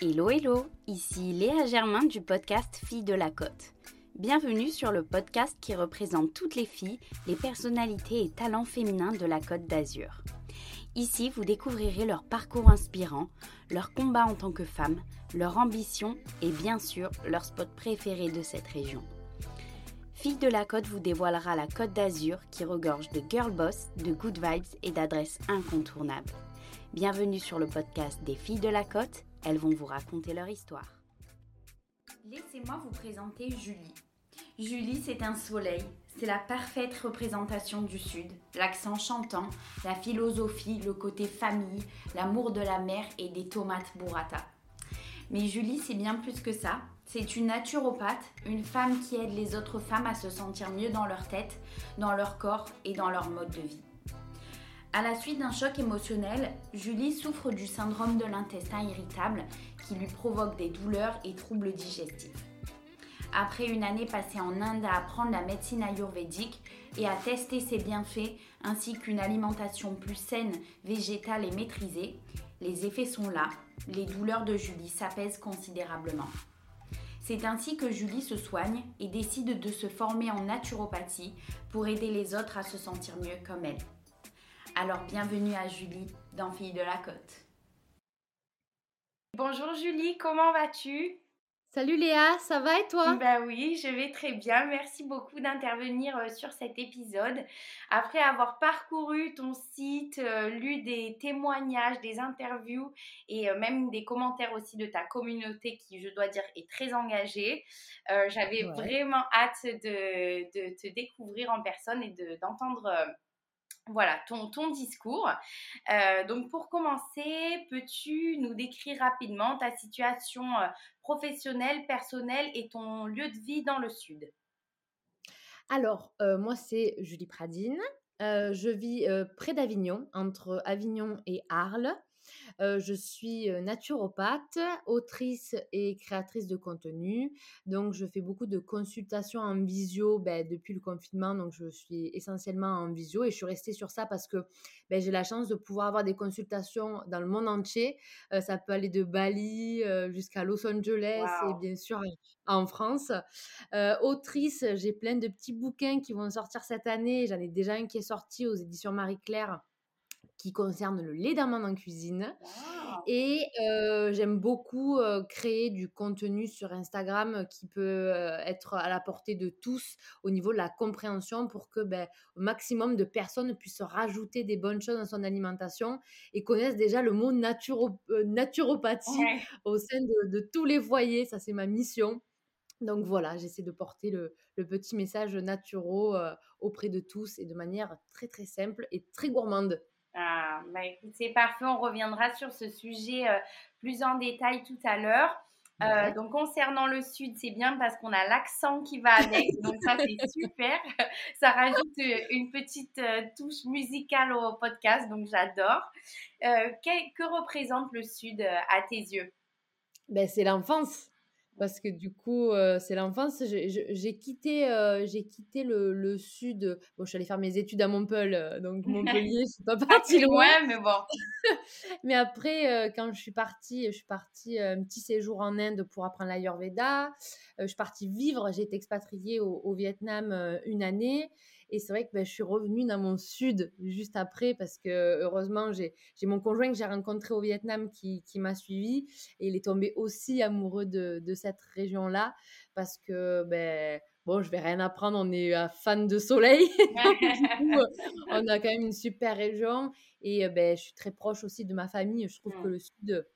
Hello hello, ici Léa Germain du podcast Filles de la Côte. Bienvenue sur le podcast qui représente toutes les filles, les personnalités et talents féminins de la Côte d'Azur. Ici, vous découvrirez leur parcours inspirant, leur combat en tant que femmes, leur ambition et bien sûr leur spot préféré de cette région. Filles de la Côte vous dévoilera la Côte d'Azur qui regorge de girl boss, de good vibes et d'adresses incontournables. Bienvenue sur le podcast des Filles de la Côte, elles vont vous raconter leur histoire. Laissez-moi vous présenter Julie. Julie, c'est un soleil, c'est la parfaite représentation du Sud, l'accent chantant, la philosophie, le côté famille, l'amour de la mer et des tomates burrata. Mais Julie, c'est bien plus que ça. C'est une naturopathe, une femme qui aide les autres femmes à se sentir mieux dans leur tête, dans leur corps et dans leur mode de vie. À la suite d'un choc émotionnel, Julie souffre du syndrome de l'intestin irritable qui lui provoque des douleurs et troubles digestifs. Après une année passée en Inde à apprendre la médecine ayurvédique et à tester ses bienfaits ainsi qu'une alimentation plus saine, végétale et maîtrisée, les effets sont là, les douleurs de Julie s'apaisent considérablement. C'est ainsi que Julie se soigne et décide de se former en naturopathie pour aider les autres à se sentir mieux comme elle. Alors bienvenue à Julie dans Filles de la Côte. Bonjour Julie, comment vas-tu? Salut Léa, ça va et toi? Bah oui, je vais très bien. Merci beaucoup d'intervenir euh, sur cet épisode. Après avoir parcouru ton site, euh, lu des témoignages, des interviews et euh, même des commentaires aussi de ta communauté qui, je dois dire, est très engagée, j'avais vraiment hâte de, te découvrir en personne et d'entendre voilà, ton, ton discours. Euh, donc pour commencer, peux-tu nous décrire rapidement ta situation euh, professionnelle, personnelle et ton lieu de vie dans le sud? Alors, euh, moi c'est Julie Pradine. je vis près d'Avignon, entre Avignon et Arles je suis naturopathe, autrice et créatrice de contenu. Donc, je fais beaucoup de consultations en visio ben, depuis le confinement. Donc, je suis essentiellement en visio et je suis restée sur ça parce que ben, j'ai la chance de pouvoir avoir des consultations dans le monde entier. ça peut aller de Bali jusqu'à Los Angeles et bien sûr en France. autrice, j'ai plein de petits bouquins qui vont sortir cette année. J'en ai déjà un qui est sorti aux éditions Marie-Claire qui concerne le lait d'amande en cuisine. Et j'aime beaucoup créer du contenu sur Instagram qui peut être à la portée de tous au niveau de la compréhension pour que ben, au maximum de personnes puissent rajouter des bonnes choses dans son alimentation et connaissent déjà le mot naturopathie au sein de, de, tous les foyers. Ça, c'est ma mission. Donc voilà, j'essaie de porter le, le, petit message naturo auprès de tous et de manière très très simple et très gourmande. Ah, bah c'est parfait, on reviendra sur ce sujet euh, plus en détail tout à l'heure. Euh, donc concernant le sud, c'est bien parce qu'on a l'accent qui va avec, donc ça c'est super. Ça rajoute euh, une petite touche musicale au podcast, donc j'adore. que représente le sud à tes yeux? Ben, C'est l'enfance parce que du coup, c'est l'enfance. J'ai quitté, j'ai quitté le, sud. Bon, je suis allée faire mes études à Montpellier, donc Montpellier, je suis pas partie loin. mais bon. mais après, quand je suis partie, je suis partie un petit séjour en Inde pour apprendre l'Ayurveda. je suis partie vivre. J'ai été expatriée au, au Vietnam une année. Et c'est vrai que ben, je suis revenue dans mon sud juste après parce que heureusement, j'ai mon conjoint que j'ai rencontré au Vietnam qui, qui m'a suivi et il est tombé aussi amoureux de, de cette région-là parce que, ben, bon, je vais rien apprendre, on est fan de soleil. on a quand même une super région et ben, je suis très proche aussi de ma famille. Je trouve que mmh. le sud,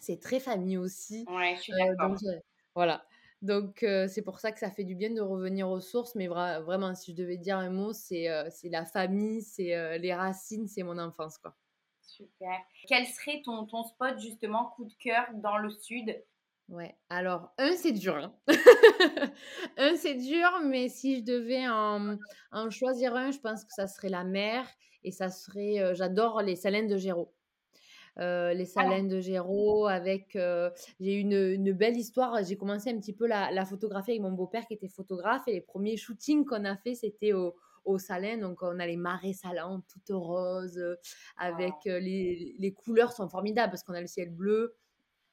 c'est très famille aussi. Ouais, je suis d'accord. voilà. Donc, c'est pour ça que ça fait du bien de revenir aux sources. Mais vraiment, si je devais dire un mot, c'est la famille, c'est les racines, c'est mon enfance. Quoi. Super. Quel serait ton, ton spot, justement, coup de cœur dans le sud? Ouais, alors, un, c'est dur. Hein. un, c'est dur, mais si je devais en, en, choisir un, je pense que ça serait la mer. Et ça serait, j'adore les salines de Géraud. Euh, les ah salins de Géraud, avec. Euh, j'ai eu une, belle histoire. J'ai commencé un petit peu la, la photographie avec mon beau-père qui était photographe. Et les premiers shootings qu'on a fait, c'était au, au Salin. Donc, on a les marais salants, toutes roses, avec euh, les, les, couleurs sont formidables parce qu'on a le ciel bleu.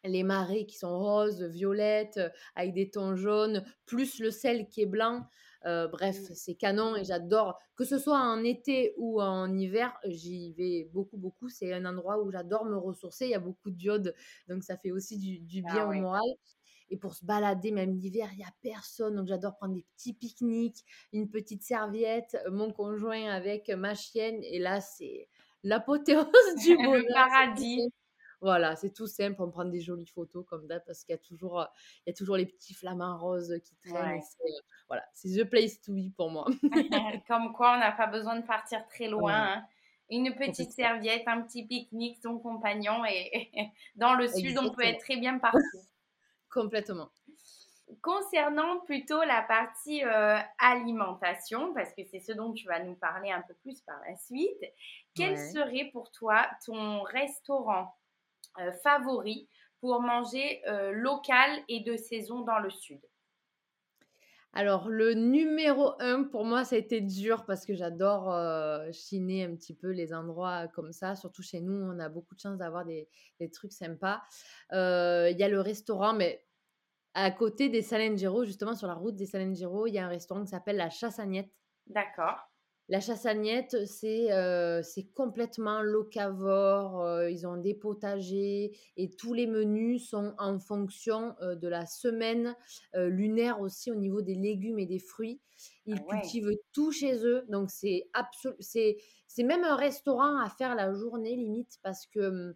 les marées qui sont roses, violettes, avec des tons jaunes, plus le sel qui est blanc. Bref, mmh. c'est canon et j'adore. Que ce soit en été ou en hiver, j'y vais beaucoup, beaucoup. C'est un endroit où j'adore me ressourcer. Il y a beaucoup d'iode, donc ça fait aussi du, ah bien au moral. Et pour se balader, même l'hiver, il n'y a personne. Donc j'adore prendre des petits pique-niques, une petite serviette, mon conjoint avec ma chienne. Et là, c'est l'apothéose du bonheur. Le paradis. Voilà, c'est tout simple. On prend des jolies photos comme ça parce qu'il y a toujours, il y a toujours les petits flamants roses qui traînent. C'est, voilà, c'est the place to be pour moi. comme quoi, on n'a pas besoin de partir très loin. Hein. Une petite serviette, un petit pique-nique, ton compagnon et dans le sud, on peut être très bien partout. Complètement. Concernant plutôt la partie euh, alimentation, parce que c'est ce dont tu vas nous parler un peu plus par la suite, quel serait pour toi ton restaurant? euh, favori pour manger euh, local et de saison dans le sud alors, le numéro un, pour moi, ça a été dur parce que j'adore chiner un petit peu les endroits comme ça. Surtout chez nous, on a beaucoup de chance d'avoir des, trucs sympas. Il y a le restaurant, mais à côté des Salengero, justement sur la route des Salengero, il y a un restaurant qui s'appelle la Chassagnette. D'accord. La Chassagnette, c'est c'est complètement locavore. ils ont des potagers et tous les menus sont en fonction de la semaine lunaire aussi au niveau des légumes et des fruits. Ils ah cultivent tout chez eux, donc c'est même un restaurant à faire la journée limite parce que mmh,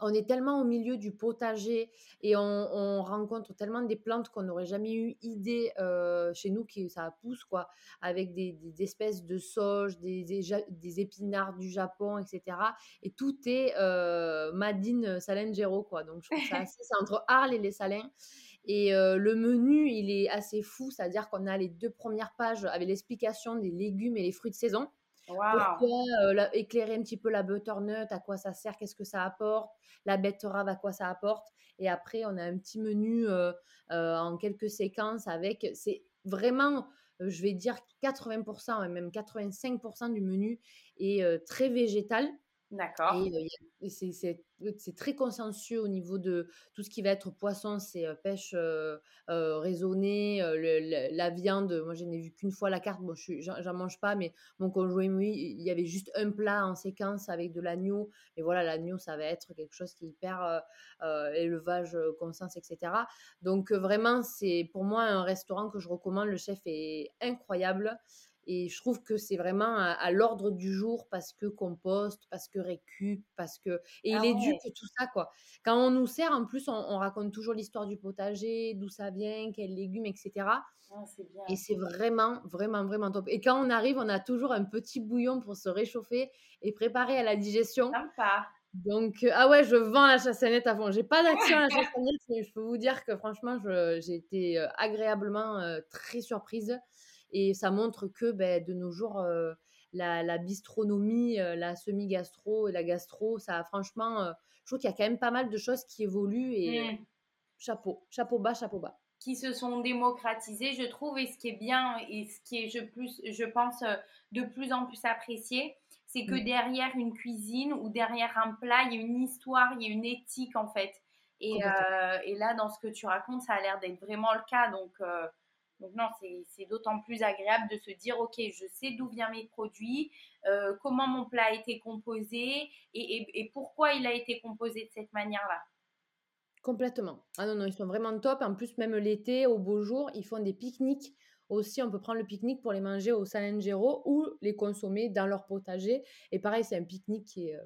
on est tellement au milieu du potager et on, rencontre tellement des plantes qu'on n'aurait jamais eu idée euh, chez nous que ça pousse quoi, avec des, espèces de sauge, des, des, épinards du Japon, etc. Et tout est euh, Madine Salengero quoi. Donc je trouve ça assez, c'est entre Arles et les Salins. Et euh, le menu, il est assez fou, c'est-à-dire qu'on a les deux premières pages avec l'explication des légumes et les fruits de saison. Pourquoi éclairer un petit peu la butternut, à quoi ça sert, qu'est-ce que ça apporte, la betterave, à quoi ça apporte. Et après, on a un petit menu en quelques séquences avec, c'est vraiment, je vais dire 80%, même 85% du menu est très végétal. D'accord. Et, c'est très consensueux au niveau de tout ce qui va être poisson, c'est pêche raisonnée, la viande. Moi, je n'ai vu qu'une fois la carte. Bon, je j'en mange pas, mais mon conjoint, oui, il y avait juste un plat en séquence avec de l'agneau. Et voilà, l'agneau, ça va être quelque chose qui est hyper élevage, conscience, etc. Donc, vraiment, c'est pour moi un restaurant que je recommande. Le chef est incroyable. Et je trouve que c'est vraiment à, l'ordre du jour parce que compost, parce que récup, parce que. Et il ah éduque tout ça, quoi. Quand on nous sert, en plus, on, raconte toujours l'histoire du potager, d'où ça vient, quels légumes, etc. Ah, et c'est vraiment, vraiment, vraiment top. Et quand on arrive, on a toujours un petit bouillon pour se réchauffer et préparer à la digestion. Sympa. Donc, euh, ah ouais, je vends la chassagnette à fond. J'ai pas d'action à la chassagnette, mais je peux vous dire que franchement, j'ai été euh, agréablement euh, très surprise. Et ça montre que ben, de nos jours, euh, la, bistronomie, euh, la semi-gastro et la gastro, ça franchement, euh, je trouve qu'il y a quand même pas mal de choses qui évoluent et mmh. chapeau, chapeau bas, chapeau bas. Qui se sont démocratisées, je trouve, et ce qui est bien et ce qui est, je, plus, je pense, de plus en plus apprécié, c'est que mmh. derrière une cuisine ou derrière un plat, il y a une histoire, il y a une éthique en fait. Et, et là, dans ce que tu racontes, ça a l'air d'être vraiment le cas. Donc, donc non, c'est d'autant plus agréable de se dire, ok, je sais d'où viennent mes produits, euh, comment mon plat a été composé et, pourquoi il a été composé de cette manière-là. Complètement. Ah non, non, ils sont vraiment top. En plus, même l'été, au beau jour, ils font des pique-niques. Aussi, on peut prendre le pique-nique pour les manger au Salengero ou les consommer dans leur potager. Et pareil, c'est un pique-nique qui est euh,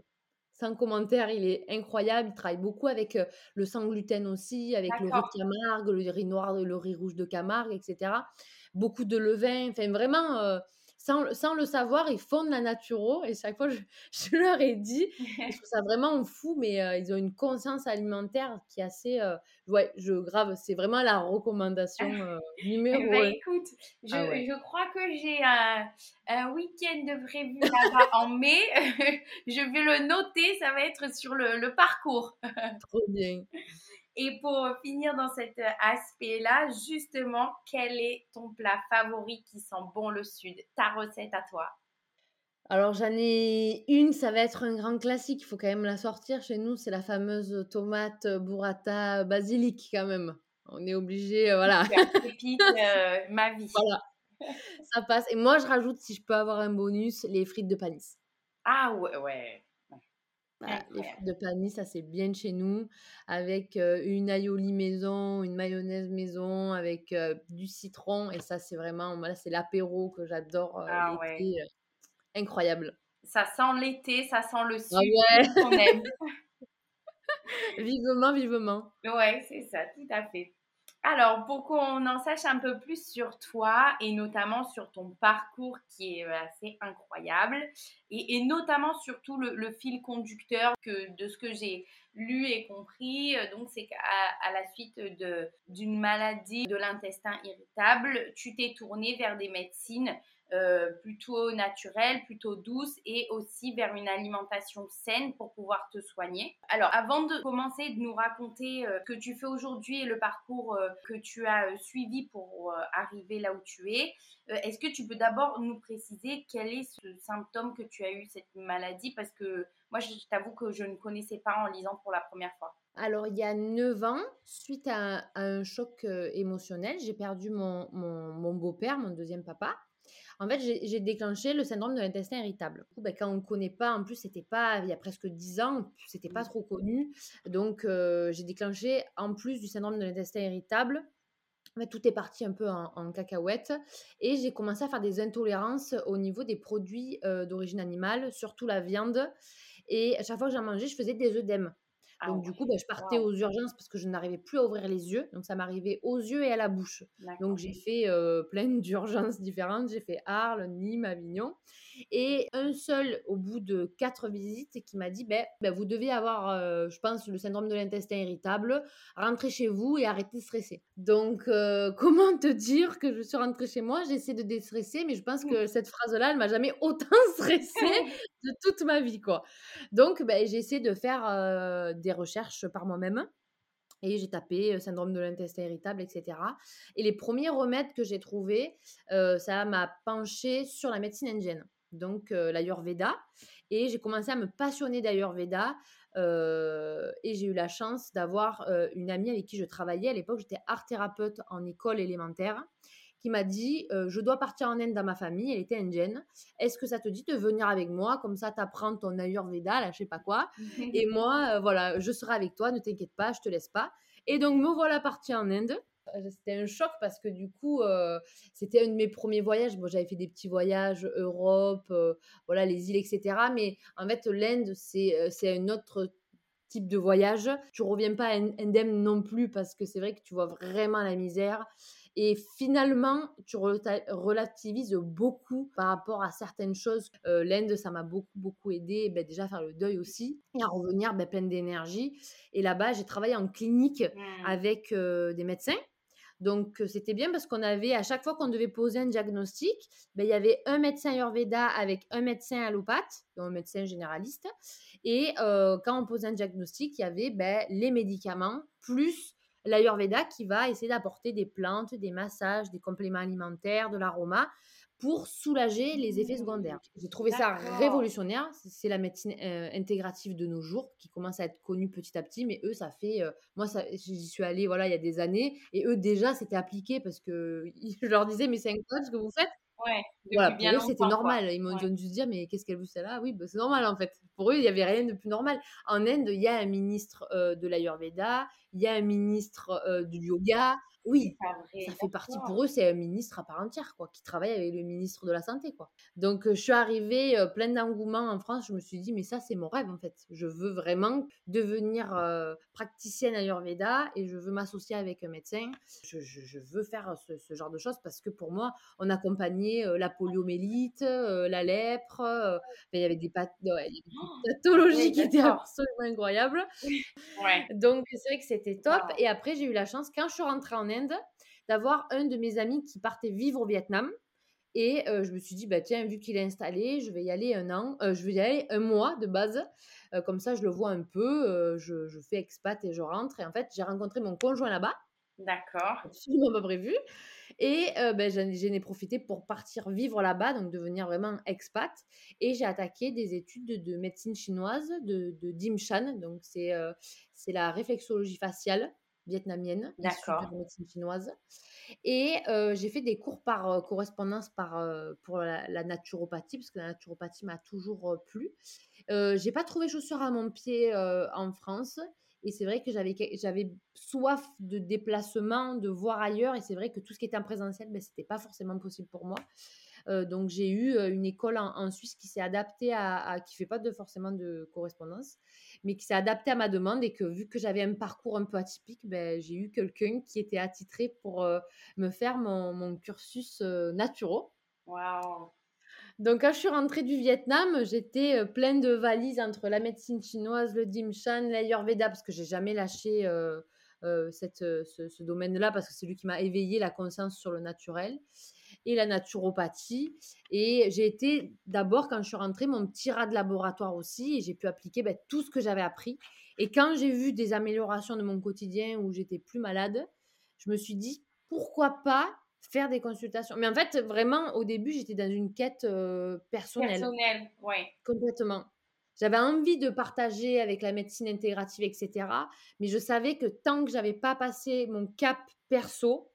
sans commentaire, il est incroyable. Il travaille beaucoup avec le sang gluten aussi, avec le riz de Camargue, le riz noir, le riz rouge de Camargue, etc. Beaucoup de levain. Enfin, vraiment, sans, le savoir, ils font de la naturo. Et chaque fois, je, je leur ai dit, je trouve ça vraiment fou, mais euh, ils ont une conscience alimentaire qui est assez. Euh, ouais, je grave, c'est vraiment la recommandation euh, numéro bah, écoute, je, ah je, crois que j'ai un, un week-end de prévu là-bas en mai. je vais le noter, ça va être sur le, le parcours. Trop bien. Et pour finir dans cet aspect-là, justement, quel est ton plat favori qui sent bon le sud? Ta recette à toi? Alors j'en ai une, ça va être un grand classique, il faut quand même la sortir chez nous, c'est la fameuse tomate burrata basilic quand même. On est obligé, euh, voilà. Pépite, euh, ma vie. Voilà. Ça passe. Et moi, je rajoute, si je peux avoir un bonus, les frites de panis. Ah ouais, ouais. Les frites de panis, ça c'est bien de chez nous, avec euh, une aioli maison, une mayonnaise maison, avec du citron. Et ça, c'est vraiment, voilà, c'est l'apéro que j'adore ah, incroyable. Ça sent l'été, ça sent le ah sucre qu'on aime. vivement, vivement. Ouais, c'est ça, tout à fait. Alors, pour qu'on en sache un peu plus sur toi et notamment sur ton parcours qui est euh, assez incroyable et, notamment surtout le, fil conducteur que, de ce que j'ai lu et compris, euh, donc c'est qu'à la suite d'une maladie de l'intestin irritable, tu t'es tourné vers des médecines plutôt naturelle, plutôt douce et aussi vers une alimentation saine pour pouvoir te soigner. Alors avant de commencer de nous raconter euh, ce que tu fais aujourd'hui et le parcours euh, que tu as suivi pour arriver là où tu es, est-ce que tu peux d'abord nous préciser quel est ce symptôme que tu as eu cette maladie? Parce que moi je t'avoue que je ne connaissais pas en lisant pour la première fois. Alors, il y a 9 ans, suite à, un choc émotionnel, j'ai perdu mon beau-père, mon deuxième papa. En fait, j'ai déclenché le syndrome de l'intestin irritable. Ben, quand on ne connaît pas, en plus, c'était pas il y a presque 10 ans, c'était pas mmh. trop connu. Donc, euh, j'ai déclenché, en plus du syndrome de l'intestin irritable, tout est parti un peu en, cacahuète et j'ai commencé à faire des intolérances au niveau des produits euh, d'origine animale, surtout la viande. Et à chaque fois que j'en mangeais, je faisais des œdèmes. Ah donc, du coup, bah, je partais aux urgences parce que je n'arrivais plus à ouvrir les yeux. Donc, ça m'arrivait aux yeux et à la bouche. Donc, j'ai fait plein d'urgences différentes. J'ai fait Arles, Nîmes, Avignon. Et un seul, au bout de quatre visites, qui m'a dit ben, ben Vous devez avoir, je pense, le syndrome de l'intestin irritable. Rentrez chez vous et arrêtez de stresser. Donc, comment te dire que je suis rentrée chez moi? J'essaie de déstresser, mais je pense que cette phrase-là, elle m'a jamais autant stressée de toute ma vie. quoi. Donc, ben, j'ai essayé de faire des recherches par moi-même. Et j'ai tapé syndrome de l'intestin irritable, etc. Et les premiers remèdes que j'ai trouvés, ça m'a penché sur la médecine indienne donc l'Ayurveda. Et j'ai commencé à me passionner d'Ayurveda. et j'ai eu la chance d'avoir une amie avec qui je travaillais. À l'époque, j'étais art thérapeute en école élémentaire qui m'a dit Je dois partir en Inde dans ma famille. Elle était indienne. Est-ce que ça te dit de venir avec moi? Comme ça, tu apprends ton Ayurveda, là, je sais pas quoi. et moi, voilà, je serai avec toi, ne t'inquiète pas, je te laisse pas. Et donc, me voilà partie en Inde. Euh, c'était un choc parce que du coup, euh, c'était un de mes premiers voyages. Bon, j'avais fait des petits voyages Europe, euh, voilà, les îles, etc. Mais en fait, l'Inde, c'est c'est un autre type de voyage. Tu reviens pas indemne non plus parce que c'est vrai que tu vois vraiment la misère. Et finalement, tu relativises beaucoup par rapport à certaines choses. L'Inde, ça m'a beaucoup, beaucoup aidé. Ben, déjà, à faire le deuil aussi et à revenir ben, pleine d'énergie. Et là-bas, j'ai travaillé en clinique mmh. avec des médecins donc, c'était bien parce qu'on avait, à chaque fois qu'on devait poser un diagnostic, ben, il y avait un médecin Ayurveda avec un médecin allopathe, donc un médecin généraliste. Et quand on posait un diagnostic, il y avait ben, les médicaments plus l'Ayurveda qui va essayer d'apporter des plantes, des massages, des compléments alimentaires, de l'aroma pour soulager les effets secondaires. J'ai trouvé ça révolutionnaire. C'est la médecine euh, intégrative de nos jours qui commence à être connue petit à petit, mais eux, ça fait. Euh, moi, j'y suis allée voilà, il y a des années, et eux, déjà, c'était appliqué parce que je leur disais, mais c'est incroyable ce que vous faites. Ouais, voilà, pour eux, c'était normal. Ils m'ont dû se dire, mais qu'est-ce qu'elle veut celle-là Oui, bah, c'est normal en fait. Pour eux, il n'y avait rien de plus normal. En Inde, il y a un ministre euh, de l'Ayurveda, il y a un ministre du yoga, oui, ça fait partie pour eux, c'est un ministre à part entière, quoi, qui travaille avec le ministre de la Santé, quoi. Donc, je suis arrivée pleine d'engouement en France, je me suis dit, mais ça, c'est mon rêve, en fait. Je veux vraiment devenir praticienne Ayurveda et je veux m'associer avec un médecin. Je, veux faire ce, genre de choses parce que pour moi, on accompagnait la poliomélite, la lèpre, il y avait des, oh! pathologies qui étaient absolument incroyables. Donc, c'est vrai que c'était top. Et après, j'ai eu la chance, quand je suis rentrée en d'avoir un de mes amis qui partait vivre au Vietnam. Et euh, je me suis dit, bah, tiens, vu qu'il est installé, je vais y aller un an, euh, je vais y aller un mois de base. Euh, comme ça, je le vois un peu, je, je, fais expat et je rentre. Et en fait, j'ai rencontré mon conjoint là-bas. D'accord. Absolument pas prévu et beh, j'en ai profité pour partir vivre là-bas, donc devenir vraiment expat et j'ai attaqué des études de de médecine chinoise, de de Dim Shan, donc c'est la réflexologie faciale vietnamienne, de D'accord. la médecine chinoise et j'ai fait des cours par, correspondance par, pour la la naturopathie, parce que la naturopathie m'a toujours, plu. J'ai pas trouvé chaussure à mon pied, en France et c'est vrai que j'avais soif de déplacement, de voir ailleurs et c'est vrai que tout ce qui était en présentiel, beh, c'était pas forcément possible pour moi. Donc j'ai eu, une école en en Suisse qui s'est adaptée à à qui fait pas de forcément de correspondance, mais qui s'est adaptée à ma demande et que vu que j'avais un parcours un peu atypique, beh, j'ai eu quelqu'un qui était attitré pour, heu, me faire mon mon cursus, naturo. Waouh! Donc quand je suis rentrée du Vietnam, j'étais, heu, pleine de valises entre la médecine chinoise, le Dim Shan, l'Ayurveda parce que j'ai jamais lâché, heu, cette, ce ce domaine-là parce que c'est lui qui m'a éveillé la conscience sur le naturel et la naturopathie et j'ai été d'abord quand je suis rentrée mon petit rat de laboratoire aussi et j'ai pu appliquer, beh, tout ce que j'avais appris et quand j'ai vu des améliorations de mon quotidien où j'étais plus malade, je me suis dit: «Pourquoi pas faire des consultations?» mais en fait, vraiment au début, j'étais dans une quête, heu, personnelle, Personnel, ouais. complètement. J'avais envie de partager avec la médecine intégrative et cetera, mais je savais que tant que j'avais pas passé mon cap perso,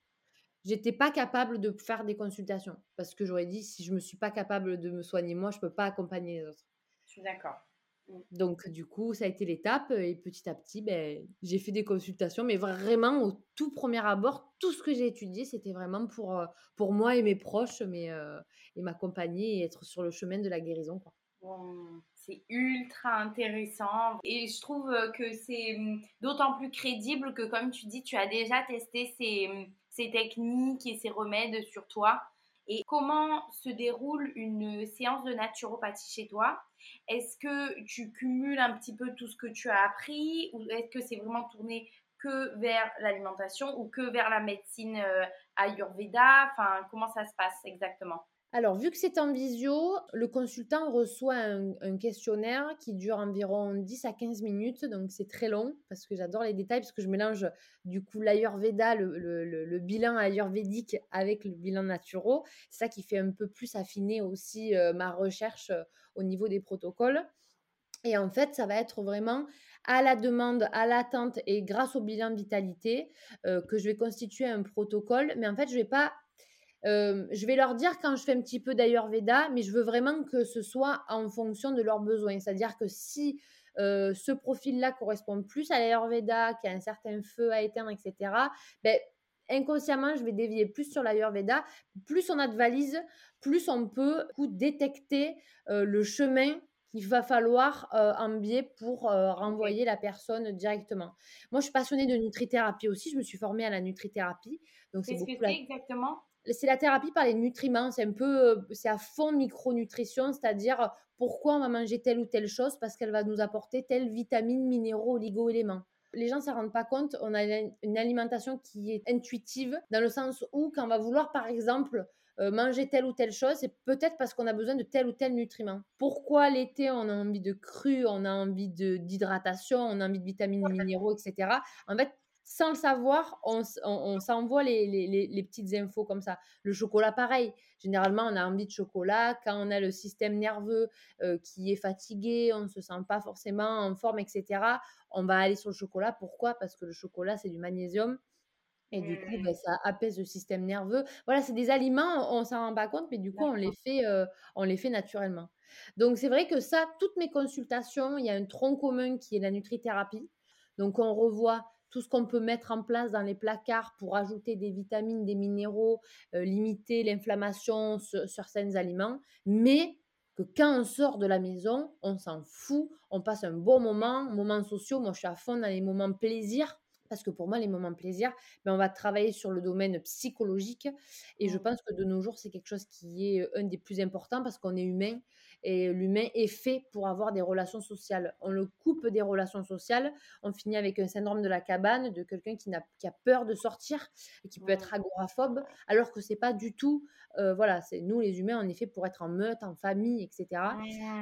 J'étais pas capable de faire des consultations parce que j'aurais dit: «Si je me suis pas capable de me soigner moi, je peux pas accompagner les autres». Je suis d'accord. Mmh. Donc du coup, ça a été l'étape et petit à petit, beh, j'ai fait des consultations, mais vraiment au tout premier abord, tout ce que j'ai étudié, c'était vraiment pour, heu, pour moi et mes proches, mais heu et m'accompagner et être sur le chemin de la guérison, quoi. C'est ultra intéressant et je trouve, heu, que c'est, mmh, d'autant plus crédible que comme tu dis, tu as déjà testé ces, techniques et ces remèdes sur toi et comment se déroule une séance de naturopathie chez toi? Est-ce que tu cumules un petit peu tout ce que tu as appris ou est-ce que c'est vraiment tourné que vers l'alimentation ou que vers la médecine, heu, ayurveda? Enfin, comment ça se passe exactement? Alors, vu que c'est en visio, le consultant reçoit un, questionnaire qui dure environ 10 à 15 minutes, donc c'est très long parce que j'adore les détails, parce que je mélange du coup l'Ayurveda, le, le- bilan ayurvédique avec le bilan naturo. C'est ça qui fait un peu plus affiner aussi euh, ma recherche euh, au niveau des protocoles. Et en fait, ça va être vraiment à la demande, à l'attente et grâce au bilan vitalité euh, que je vais constituer un protocole. Mais en fait, je vais pas Hem, je vais leur dire quand je fais un petit peu d'ayurveda, mais je veux vraiment que ce soit en fonction de leurs besoins. C'est-à-dire que si, heu, ce profil-là correspond plus à l'ayurveda, qui a un certain feu à éteindre et cetera, beh, inconsciemment, je vais dévier plus sur l'ayurveda. Plus on a de valises, plus on peut, coup, détecter, heu, le chemin qu'il va falloir, heu, embier pour, renvoyer la personne directement. Moi, je suis passionnée de nutrithérapie aussi, je me suis formée à la nutrithérapie, donc c'est Qu'est-ce que beaucoup la c'est exactement? C'est la thérapie par les nutriments. C'est un peu, heu, c'est à fond micronutrition, c'est-à-dire, heu, pourquoi on va manger telle ou telle chose? Parce qu'elle va nous apporter telle vitamine, minéraux, oligo-éléments. Les gens ne s'en rendent pas compte, on a une alimentation qui est intuitive, dans le sens où quand on va vouloir, par exemple, heu, manger telle ou telle chose, c'est peut-être parce qu'on a besoin de tel ou tel nutriment. Pourquoi l'été, on a envie de cru, on a envie d'hydratation, on a envie de vitamines, minéraux et cetera? En fait, sans le savoir, on s on on s'envoie les les les les petites infos comme ça. Le chocolat, pareil. Généralement, on a envie de chocolat quand on a le système nerveux, heu, qui est fatigué, on ne se sent pas forcément en forme et cetera. On va aller sur le chocolat. Pourquoi? Parce que le chocolat, c'est du magnésium et du coup, Mmh, beh, ça apaise le système nerveux. Voilà, c'est des aliments, on s'en rend pas compte, mais du coup, on les fait, heu, on les fait naturellement. Donc c'est vrai que ça, toutes mes consultations, il y a un tronc commun qui est la nutrithérapie. Donc on revoit tout ce qu'on peut mettre en place dans les placards pour ajouter des vitamines, des minéraux, heu, limiter l'inflammation sur sur certains aliments, mais que quand on sort de la maison, on s'en fout, on passe un bon moment, moments sociaux. Moi, je suis à fond dans les moments plaisir parce que pour moi, les moments plaisir, ben, on va travailler sur le domaine psychologique et je Mmh, pense que de nos jours, c'est quelque chose qui est, un des plus importants parce qu'on est humain et l'humain est fait pour avoir des relations sociales. On le coupe des relations sociales, on finit avec un syndrome de la cabane, de quelqu'un qui, qui, a peur de sortir et qui peut être agoraphobe, alors que c'est pas du tout. Euh, voilà, c'est nous les humains, on est fait pour être en meute, en famille, etc.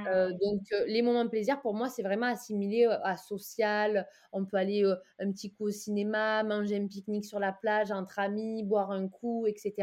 Euh, donc les moments de plaisir, pour moi, c'est vraiment assimilé à social. On peut aller un petit coup cinéma, manger un pique-nique sur la plage entre amis, boire un coup, etc.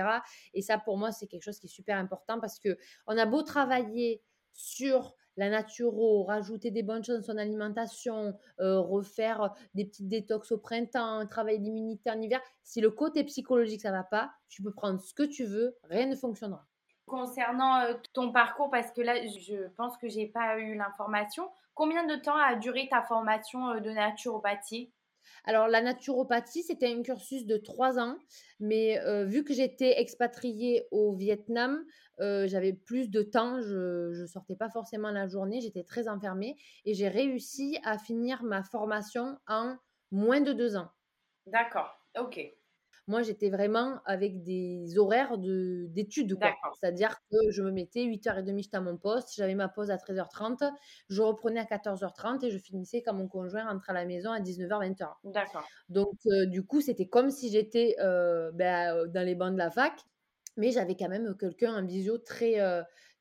Et ça, pour moi, c'est quelque chose qui est super important parce que on a beau travailler sur la naturo, rajouter des bonnes choses dans son alimentation, euh, refaire des petites détox au printemps, travailler l'immunité en hiver. Si le côté psychologique ça va pas, tu peux prendre ce que tu veux, rien ne fonctionnera. Concernant euh, ton parcours, parce que là, je pense que j'ai pas eu l'information, combien de temps a duré ta formation euh, de naturopathie? Alors, la naturopathie, c'était un cursus de trois ans, mais vu que j'étais expatriée au Vietnam, j'avais plus de temps, je ne sortais pas forcément la journée, j'étais très enfermée et j'ai réussi à finir ma formation en moins de deux ans. D'accord, ok. Moi, j'étais vraiment avec des horaires d'études. C'est-à-dire que je me mettais 8h30, j'étais à mon poste, j'avais ma pause à 13h30, je reprenais à 14h30 et je finissais quand mon conjoint rentrait à la maison à 19h, 20h. D'accord. Donc, du coup, c'était comme si j'étais ben, dans les bancs de la fac, mais j'avais quand même quelqu'un en visio très,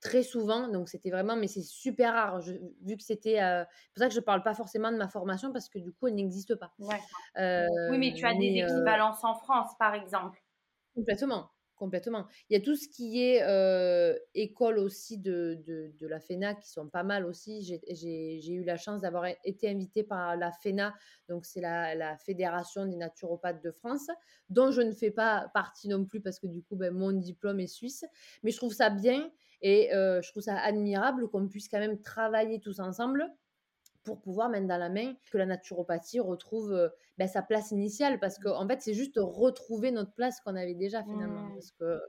très souvent. Donc, c'était vraiment, mais c'est super rare. vu que c'était. c'est pour ça que je ne parle pas forcément de ma formation parce que du coup, elle n'existe pas. oui, mais tu as des équivalences en France, par exemple. Complètement. Complètement. Il y a tout ce qui est école aussi de, de, la FENA qui sont pas mal aussi. J'ai eu la chance d'avoir été invitée par la FENA, donc c'est la, la, Fédération des naturopathes de France, dont je ne fais pas partie non plus parce que du coup, ben, mon diplôme est suisse. Mais je trouve ça bien et je trouve ça admirable qu'on puisse quand même travailler tous ensemble pour pouvoir mettre dans la main que la naturopathie retrouve ben, sa place initiale parce mmh. qu'en en fait c'est juste retrouver notre place qu'on avait déjà finalement mmh. parce que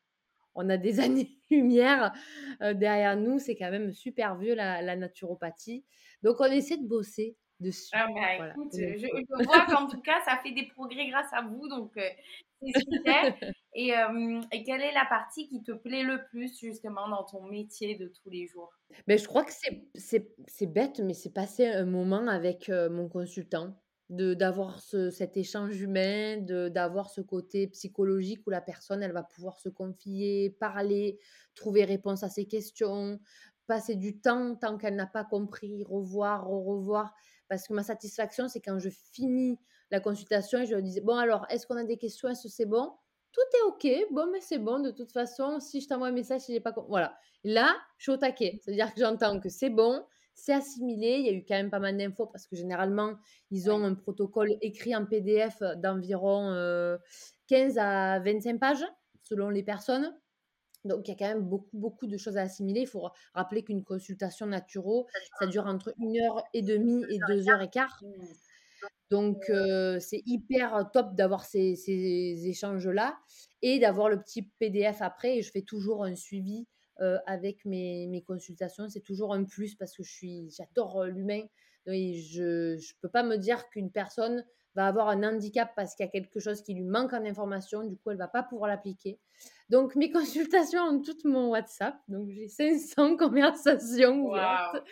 on a des années-lumière derrière nous, c'est quand même super vieux la, la, naturopathie. Donc on essaie de bosser dessus. Ah bah, écoute, je, vois qu'en tout cas ça fait des progrès grâce à vous, donc c'est super. Et, et, quelle est la partie qui te plaît le plus justement dans ton métier de tous les jours? Ben, Je crois que c'est bête, mais c'est passer un moment avec mon consultant, d'avoir cet échange humain, d'avoir ce côté psychologique où la personne, elle va pouvoir se confier, parler, trouver réponse à ses questions, passer du temps tant qu'elle n'a pas compris, revoir, revoir. Parce que ma satisfaction, c'est quand je finis la consultation et je lui bon alors, est-ce qu'on a des questions, est-ce que c'est bon? Tout est OK. Bon, mais c'est bon. De toute façon, si je t'envoie un message, si j'ai pas. Voilà. Là, je suis au taquet. C'est-à-dire que j'entends que c'est bon, c'est assimilé. Il y a eu quand même pas mal d'infos parce que généralement, ils ont un protocole écrit en PDF d'environ 15 euh, à 25 pages selon les personnes. Donc, il y a quand même beaucoup, beaucoup de choses à assimiler. Il faut rappeler qu'une consultation naturo, ça dure entre une heure et demie et deux heures et quart. Donc, c'est hyper top d'avoir ces, échanges-là et d'avoir le petit PDF après. Et je fais toujours un suivi avec mes, consultations. C'est toujours un plus parce que j'adore l'humain. Je ne peux pas me dire qu'une personne va avoir un handicap parce qu'il y a quelque chose qui lui manque en information. Du coup, elle ne va pas pouvoir l'appliquer. Donc, mes consultations ont tout mon WhatsApp. Donc, j'ai 500 conversations ouvertes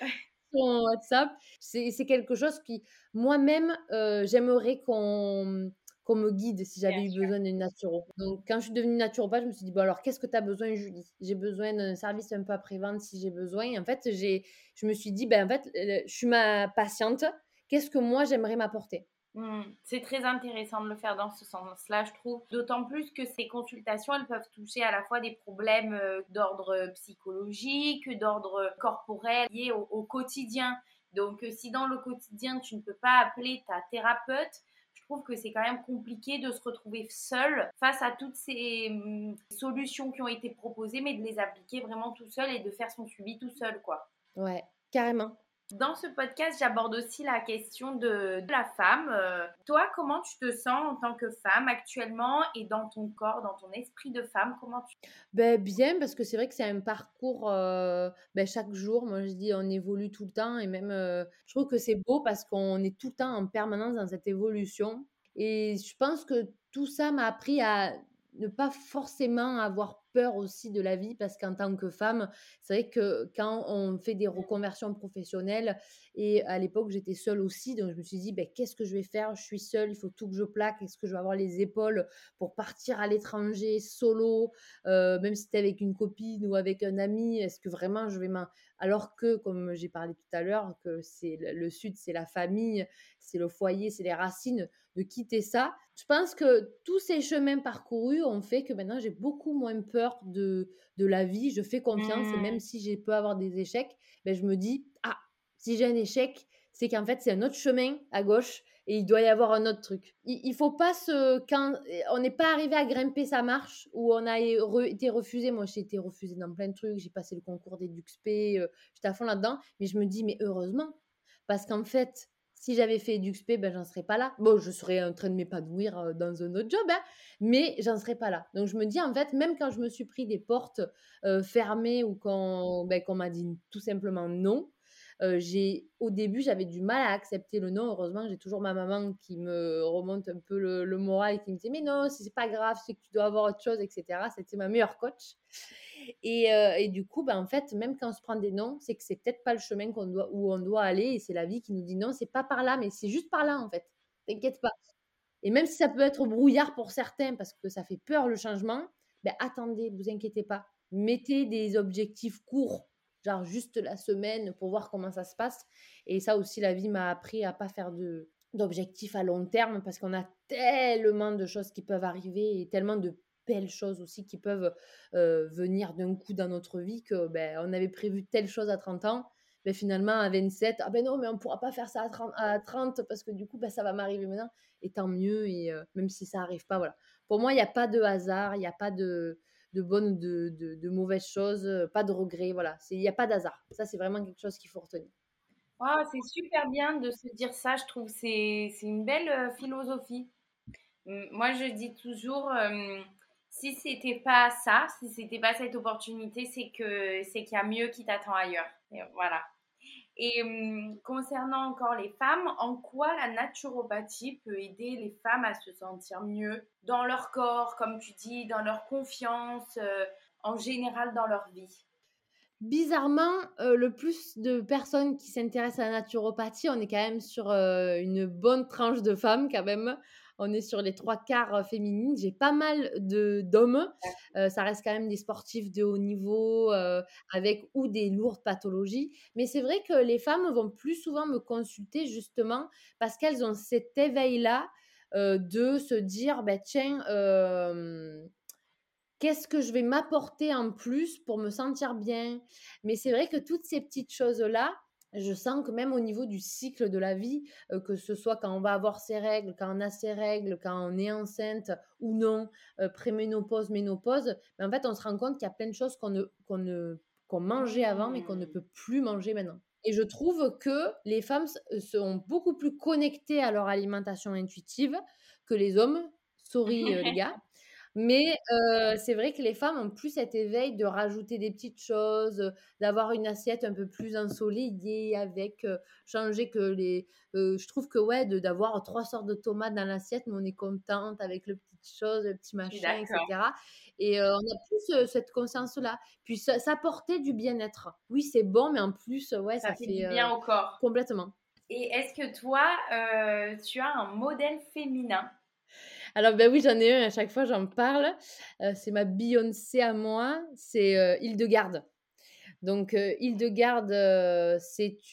sur WhatsApp. C'est quelque chose qui, moi-même, euh, j'aimerais qu'on qu'on me guide si j'avais eu besoin d'une naturo. Donc, quand je suis devenue naturopathe, je me suis dit, bon, alors, qu'est-ce que tu as besoin, Julie? J'ai besoin d'un service un peu après-vente si j'ai besoin. Et en fait, je me suis dit, ben, en fait, je suis ma patiente. Qu'est-ce que moi, j'aimerais m'apporter? Mmh. C'est très intéressant de le faire dans ce sens-là, je trouve. D'autant plus que ces consultations, elles peuvent toucher à la fois des problèmes euh, d'ordre psychologique, d'ordre corporel, liés au, quotidien. Donc, euh, si dans le quotidien, tu ne peux pas appeler ta thérapeute, je trouve que c'est quand même compliqué de se retrouver seul face à toutes ces mmh, solutions qui ont été proposées, mais de les appliquer vraiment tout seul et de faire son suivi tout seul, quoi. Ouais, carrément. Dans ce podcast, j'aborde aussi la question de, la femme. Euh, toi, comment tu te sens en tant que femme actuellement et dans ton corps, dans ton esprit de femme Comment tu ben, Bien, parce que c'est vrai que c'est un parcours euh, ben, chaque jour. Moi, je dis, on évolue tout le temps et même, euh, je trouve que c'est beau parce qu'on est tout le temps en permanence dans cette évolution. Et je pense que tout ça m'a appris à ne pas forcément avoir peur aussi de la vie parce qu'en tant que femme, c'est vrai que quand on fait des reconversions professionnelles, et à l'époque j'étais seule aussi, donc je me suis dit, ben, qu'est-ce que je vais faire? Je suis seule, il faut tout que je plaque, est-ce que je vais avoir les épaules pour partir à l'étranger solo, euh, même si c'était avec une copine ou avec un ami, est-ce que vraiment je vais. Alors que, comme j'ai parlé tout à l'heure, que c'est le Sud, c'est la famille, c'est le foyer, c'est les racines, de quitter ça. Je pense que tous ces chemins parcourus ont fait que maintenant j'ai beaucoup moins peur de, de la vie, je fais confiance et même mmh. si j'ai peux avoir des échecs, ben, je me dis, ah, si j'ai un échec, c'est qu'en fait c'est un autre chemin à gauche et il doit y avoir un autre truc. Il, il faut pas se quand on n'est pas arrivé à grimper sa marche ou on a été refusé. Moi j'ai été refusé dans plein de trucs, j'ai passé le concours des DuxP, euh, j'étais à fond là-dedans, mais je me dis mais heureusement parce qu'en fait si j'avais fait EduxP, ben, j'en serais pas là. Bon, je serais en train de m'épanouir euh, dans un autre job, hein, mais j'en serais pas là. Donc, je me dis, en fait, même quand je me suis pris des portes euh, fermées ou ben, qu'on m'a dit tout simplement non, euh, j'ai au début j'avais du mal à accepter le non. Heureusement, j'ai toujours ma maman qui me remonte un peu le, moral et qui me dit mais non, c'est pas grave, c'est que tu dois avoir autre chose, etc. C'était ma meilleure coach. Et, euh, et, du coup, ben, en fait, même quand on se prend des noms, c'est que c'est peut-être pas le chemin qu'on doit, où on doit aller et c'est la vie qui nous dit non, c'est pas par là, mais c'est juste par là en fait. T'inquiète pas. Et même si ça peut être brouillard pour certains parce que ça fait peur le changement, ben attendez, vous inquiétez pas. Mettez des objectifs courts genre juste la semaine pour voir comment ça se passe. Et ça aussi, la vie m'a appris à pas faire de d'objectifs à long terme parce qu'on a tellement de choses qui peuvent arriver et tellement de belles choses aussi qui peuvent euh, venir d'un coup dans notre vie que ben, on avait prévu telle chose à 30 ans. Ben, finalement, à 27, ah ben non, mais on pourra pas faire ça à 30, à 30 parce que du coup, ben, ça va m'arriver maintenant. Et tant mieux, et euh, même si ça arrive pas, voilà. Pour moi, il n'y a pas de hasard, il n'y a pas de, de bonnes ou de, de, mauvaises choses, euh, pas de regrets, voilà. Il n'y a pas d'hasard. Ça, c'est vraiment quelque chose qu'il faut retenir. c'est super bien de se dire ça, je trouve. C'est une belle euh, philosophie. Moi, je dis toujours, euh, si c'était pas ça, si c'était pas cette opportunité, c'est que c'est qu'il y a mieux qui t'attend ailleurs. voilà. Et hum, concernant encore les femmes, en quoi la naturopathie peut aider les femmes à se sentir mieux dans leur corps, comme tu dis, dans leur confiance, euh, en général dans leur vie? Bizarrement, euh, le plus de personnes qui s'intéressent à la naturopathie, on est quand même sur euh, une bonne tranche de femmes quand même on est sur les trois quarts féminines. J'ai pas mal de d'hommes. ça reste quand même des sportifs de haut niveau avec ou des lourdes pathologies. Mais c'est vrai que les femmes vont plus souvent me consulter justement parce qu'elles ont cet éveil-là de se dire, bah, tiens, qu'est-ce que je vais m'apporter en plus pour me sentir bien? Mais c'est vrai que toutes ces petites choses-là, je sens que même au niveau du cycle de la vie, que ce soit quand on va avoir ses règles, quand on a ses règles, quand on est enceinte ou non, préménopause, ménopause, en fait, on se rend compte qu'il y a plein de choses qu'on ne, qu'on ne, qu'on mangeait avant, mais qu'on ne mmh. peut plus manger maintenant. Et je trouve que les femmes sont beaucoup plus connectées à leur alimentation intuitive que les hommes. Sorry les gars. Mais c'est vrai que les femmes ont plus cet éveil de rajouter des petites choses, d'avoir une assiette un peu plus ensoleillée avec changer que les je trouve que ouais d'avoir trois sortes de tomates dans l'assiette, mais on est contente avec le petit chose, le petit machin, etc. Et on a plus cette conscience-là. Puis ça, ça du bien-être. Oui, c'est bon, mais en plus, ouais, ça, fait, du bien au corps. Complètement. Et est-ce que toi, tu as un modèle féminin? Alors, ben oui, j'en ai un, à chaque fois j'en parle. Euh, c'est ma Beyoncé à moi, c'est euh, Hildegarde. Donc, euh, Hildegarde,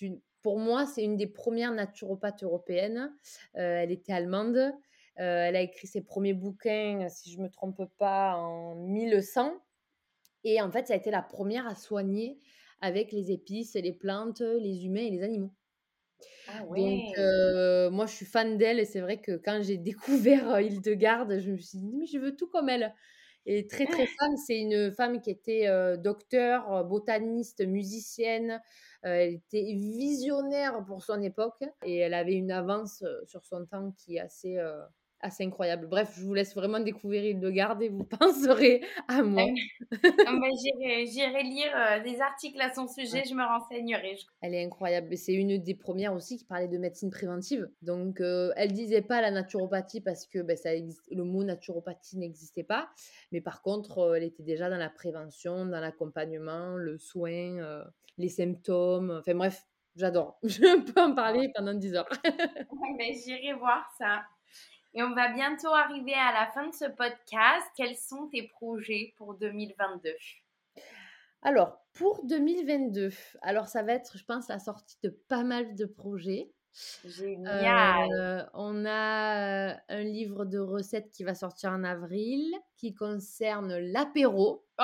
une, pour moi, c'est une des premières naturopathes européennes. elle était allemande. elle a écrit ses premiers bouquins, si je ne me trompe pas, en 1100. Et en fait, ça a été la première à soigner avec les épices, les plantes, les humains et les animaux. Ah Donc, moi, je suis fan d'elle et c'est vrai que quand j'ai découvert Hildegarde, je me suis dit, mais je veux tout comme elle. Et très, très fan, c'est une femme qui était docteur, botaniste, musicienne. elle était visionnaire pour son époque et elle avait une avance sur son temps qui est assez assez incroyable. Bref, je vous laisse vraiment découvrir Île-de-Garde et vous penserez à moi. J'irai lire euh, des articles à son sujet, je me renseignerai. Elle est incroyable. C'est une des premières aussi qui parlait de médecine préventive. Donc, euh, elle disait pas la naturopathie parce que ben, ça le mot naturopathie n'existait pas. Mais par contre, euh, elle était déjà dans la prévention, dans l'accompagnement, le soin, euh, les symptômes. Enfin bref, j'adore. Je peux en parler pendant 10 heures. mais j'irai voir ça. Et on va bientôt arriver à la fin de ce podcast. Quels sont tes projets pour 2022 Alors, pour 2022, alors ça va être, je pense, la sortie de pas mal de projets. Génial. Euh, on a un livre de recettes qui va sortir en avril qui concerne l'apéro. Oh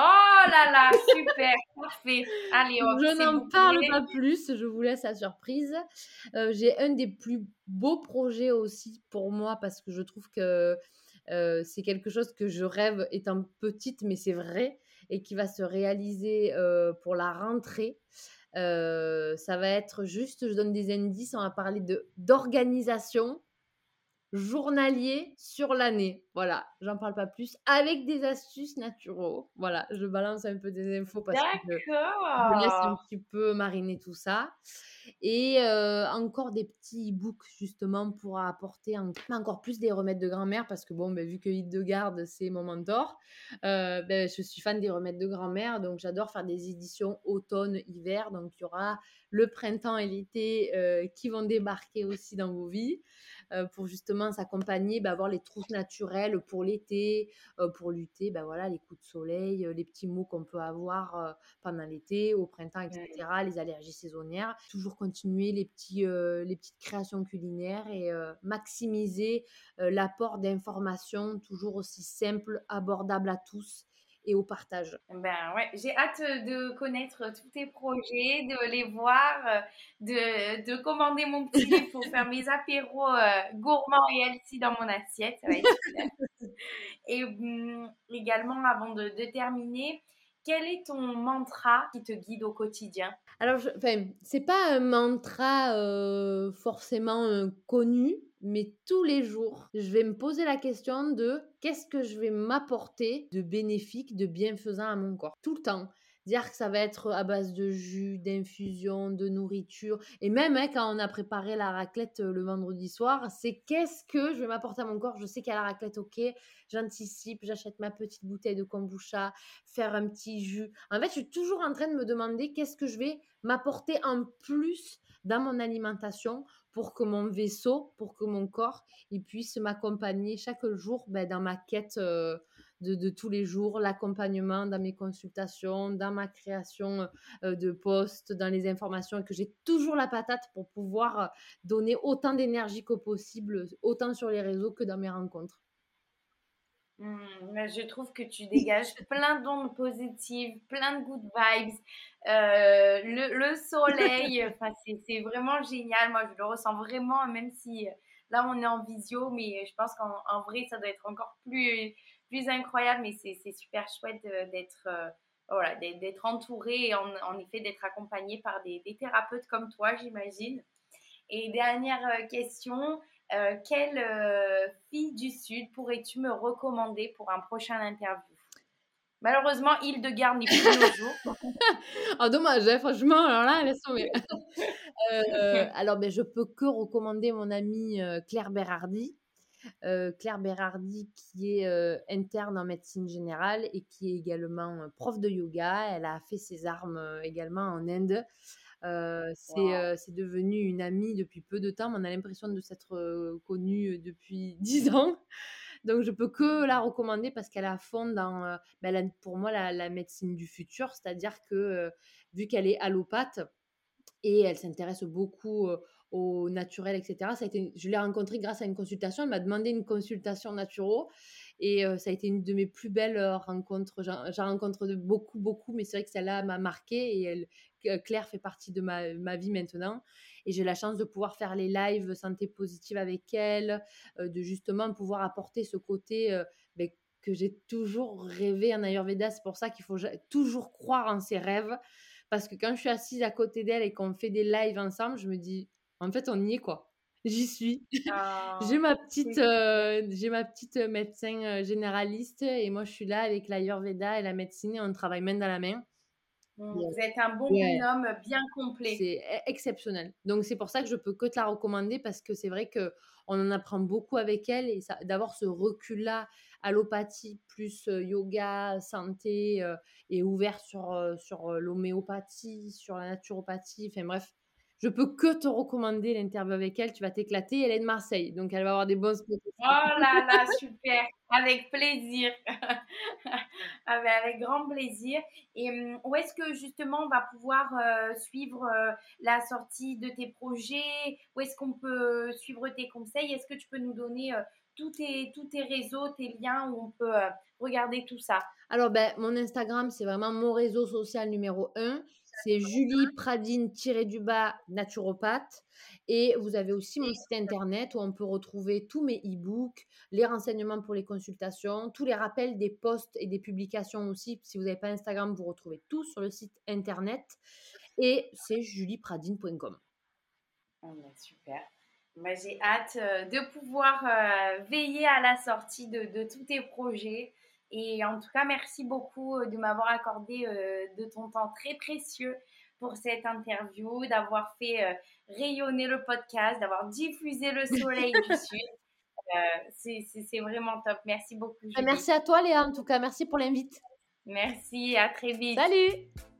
là là, super, parfait. Allez, Je n'en parle pas plus, je vous laisse la surprise. Euh, j'ai un des plus beaux projets aussi pour moi parce que je trouve que c'est quelque chose que je rêve étant petite, mais c'est vrai, et qui va se réaliser pour la rentrée. Euh, ça va être juste, je donne des indices, on va parler d'organisation journalier sur l'année. Voilà, j'en parle pas plus. Avec des astuces naturelles. Voilà, je balance un peu des infos parce que je laisse un petit peu mariner tout ça. Et euh, encore des petits e-books justement pour apporter encore plus des remèdes de grand-mère parce que bon, ben, vu que de garde c'est mon mentor, euh, ben, je suis fan des remèdes de grand-mère donc j'adore faire des éditions automne-hiver. Donc il y aura le printemps et l'été euh, qui vont débarquer aussi dans vos vies. Euh, pour justement s'accompagner, bah, avoir les trousses naturelles pour l'été, euh, pour lutter, bah, voilà, les coups de soleil, les petits mots qu'on peut avoir pendant l'été, au printemps, etc., les allergies saisonnières. Toujours continuer les, petits, les petites créations culinaires et maximiser l'apport d'informations toujours aussi simples, abordables à tous et au partage. Ben ouais, j'ai hâte de connaître tous tes projets, de les voir, de, de commander mon petit livre pour faire mes apéros euh, gourmands et healthy dans mon assiette. Ça va être Et hum, également, avant de, de terminer, quel est ton mantra qui te guide au quotidien? Alors, enfin, c'est pas un mantra euh, forcément euh, connu, mais tous les jours, je vais me poser la question de qu'est-ce que je vais m'apporter de bénéfique, de bienfaisant à mon corps? Tout le temps dire que ça va être à base de jus, d'infusion, de nourriture. Et même hein, quand on a préparé la raclette euh, le vendredi soir, c'est qu'est-ce que je vais m'apporter à mon corps? Je sais a la raclette, ok, j'anticipe, j'achète ma petite bouteille de kombucha, faire un petit jus. En fait, je suis toujours en train de me demander qu'est-ce que je vais m'apporter en plus dans mon alimentation pour que mon vaisseau, pour que mon corps, il puisse m'accompagner chaque jour ben, dans ma quête. Euh, de, tous les jours, l'accompagnement dans mes consultations, dans ma création euh, de postes, dans les informations, et que j'ai toujours la patate pour pouvoir euh, donner autant d'énergie que possible, autant sur les réseaux que dans mes rencontres. Mmh, je trouve que tu dégages plein d'ondes positives, plein de good vibes, euh, le, soleil, enfin, c'est vraiment génial. Moi, je le ressens vraiment, même si là, on est en visio, mais je pense qu'en vrai, ça doit être encore plus, plus incroyable, mais c'est super chouette d'être euh, voilà, d'être entouré et en, effet d'être accompagné par des, thérapeutes comme toi, j'imagine. Et dernière euh, question, euh, quelle fille du Sud pourrais-tu me recommander pour un prochain interview? Malheureusement, île de Garde n'est plus nos jours. oh, dommage, hein, franchement, alors là, laisse tomber. alors, ben, je peux que recommander mon amie Claire Berardi, euh, Claire Berardi qui est euh, interne en médecine générale et qui est également euh, prof de yoga. Elle a fait ses armes également en Inde. C'est devenu une amie depuis peu de temps, mais on a l'impression de s'être connue depuis dix ans. Donc, je peux que la recommander parce qu'elle a fond dans, ben, pour moi, la, la, médecine du futur. C'est-à-dire que, vu qu'elle est allopathe et elle s'intéresse beaucoup au naturel, etc. Ça a été, je l'ai rencontrée grâce à une consultation. Elle m'a demandé une consultation naturelle et ça a été une de mes plus belles rencontres. J'en rencontre beaucoup, beaucoup, mais c'est vrai que celle-là m'a marqué et Claire fait partie de ma, ma vie maintenant. Et j'ai la chance de pouvoir faire les lives santé positive avec elle, de justement pouvoir apporter ce côté ben, que j'ai toujours rêvé en Ayurveda. C'est pour ça qu'il faut toujours croire en ses rêves. Parce que quand je suis assise à côté d'elle et qu'on fait des lives ensemble, je me dis, en fait, on y est quoi. J'y suis. Ah, j'ai ma petite, j'ai ma petite médecin généraliste et moi je suis là avec l'Ayurveda et la médecine et on travaille main dans la main. Mmh, vous êtes un bon binôme bien complet. C'est e, exceptionnel. Donc c'est pour ça que je peux que te la recommander parce que c'est vrai que on en apprend beaucoup avec elle et d'avoir ce recul là allopathie plus yoga, santé et ouvert sur sur l'homéopathie, sur la naturopathie, enfin bref, je peux que te recommander l'interview avec elle. Tu vas t'éclater. Elle est de Marseille, donc elle va avoir des bonnes Oh là là, super. Avec plaisir. Ah ben, avec grand plaisir. Et hum, où est-ce que justement on va pouvoir euh, suivre euh, la sortie de tes projets? Où est-ce qu'on peut suivre tes conseils? Est-ce que tu peux nous donner euh, tous tes, tous tes réseaux, tes liens où on peut regarder tout ça? Alors, ben, mon Instagram, c'est vraiment mon réseau social numéro un. C'est Julie Pradine-du-bas naturopathe. Et vous avez aussi mon site internet où on peut retrouver tous mes e-books, les renseignements pour les consultations, tous les rappels des posts et des publications aussi. Si vous n'avez pas Instagram, vous retrouvez tout sur le site internet. Et c'est juliepradine.com. Oh, super. Bah, j'ai hâte euh, de pouvoir euh, veiller à la sortie de, tous tes projets. Et en tout cas, merci beaucoup euh, de m'avoir accordé de ton temps très précieux pour cette interview, d'avoir fait rayonner le podcast, d'avoir diffusé le soleil du Sud. c'est vraiment top. Merci beaucoup. Bah, merci à toi, Léa, en tout cas. Merci pour l'invite. Merci, à très vite. Salut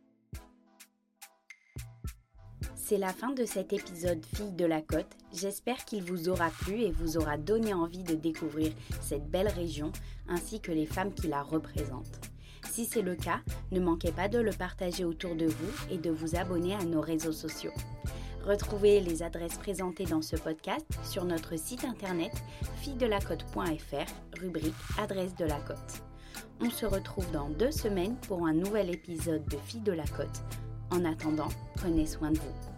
c'est la fin de cet épisode Fille de la Côte. J'espère qu'il vous aura plu et vous aura donné envie de découvrir cette belle région ainsi que les femmes qui la représentent. Si c'est le cas, ne manquez pas de le partager autour de vous et de vous abonner à nos réseaux sociaux. Retrouvez les adresses présentées dans ce podcast sur notre site internet fille-de-la-côte.fr, rubrique Adresse de la Côte. On se retrouve dans deux semaines pour un nouvel épisode de Fille de la Côte. En attendant, prenez soin de vous.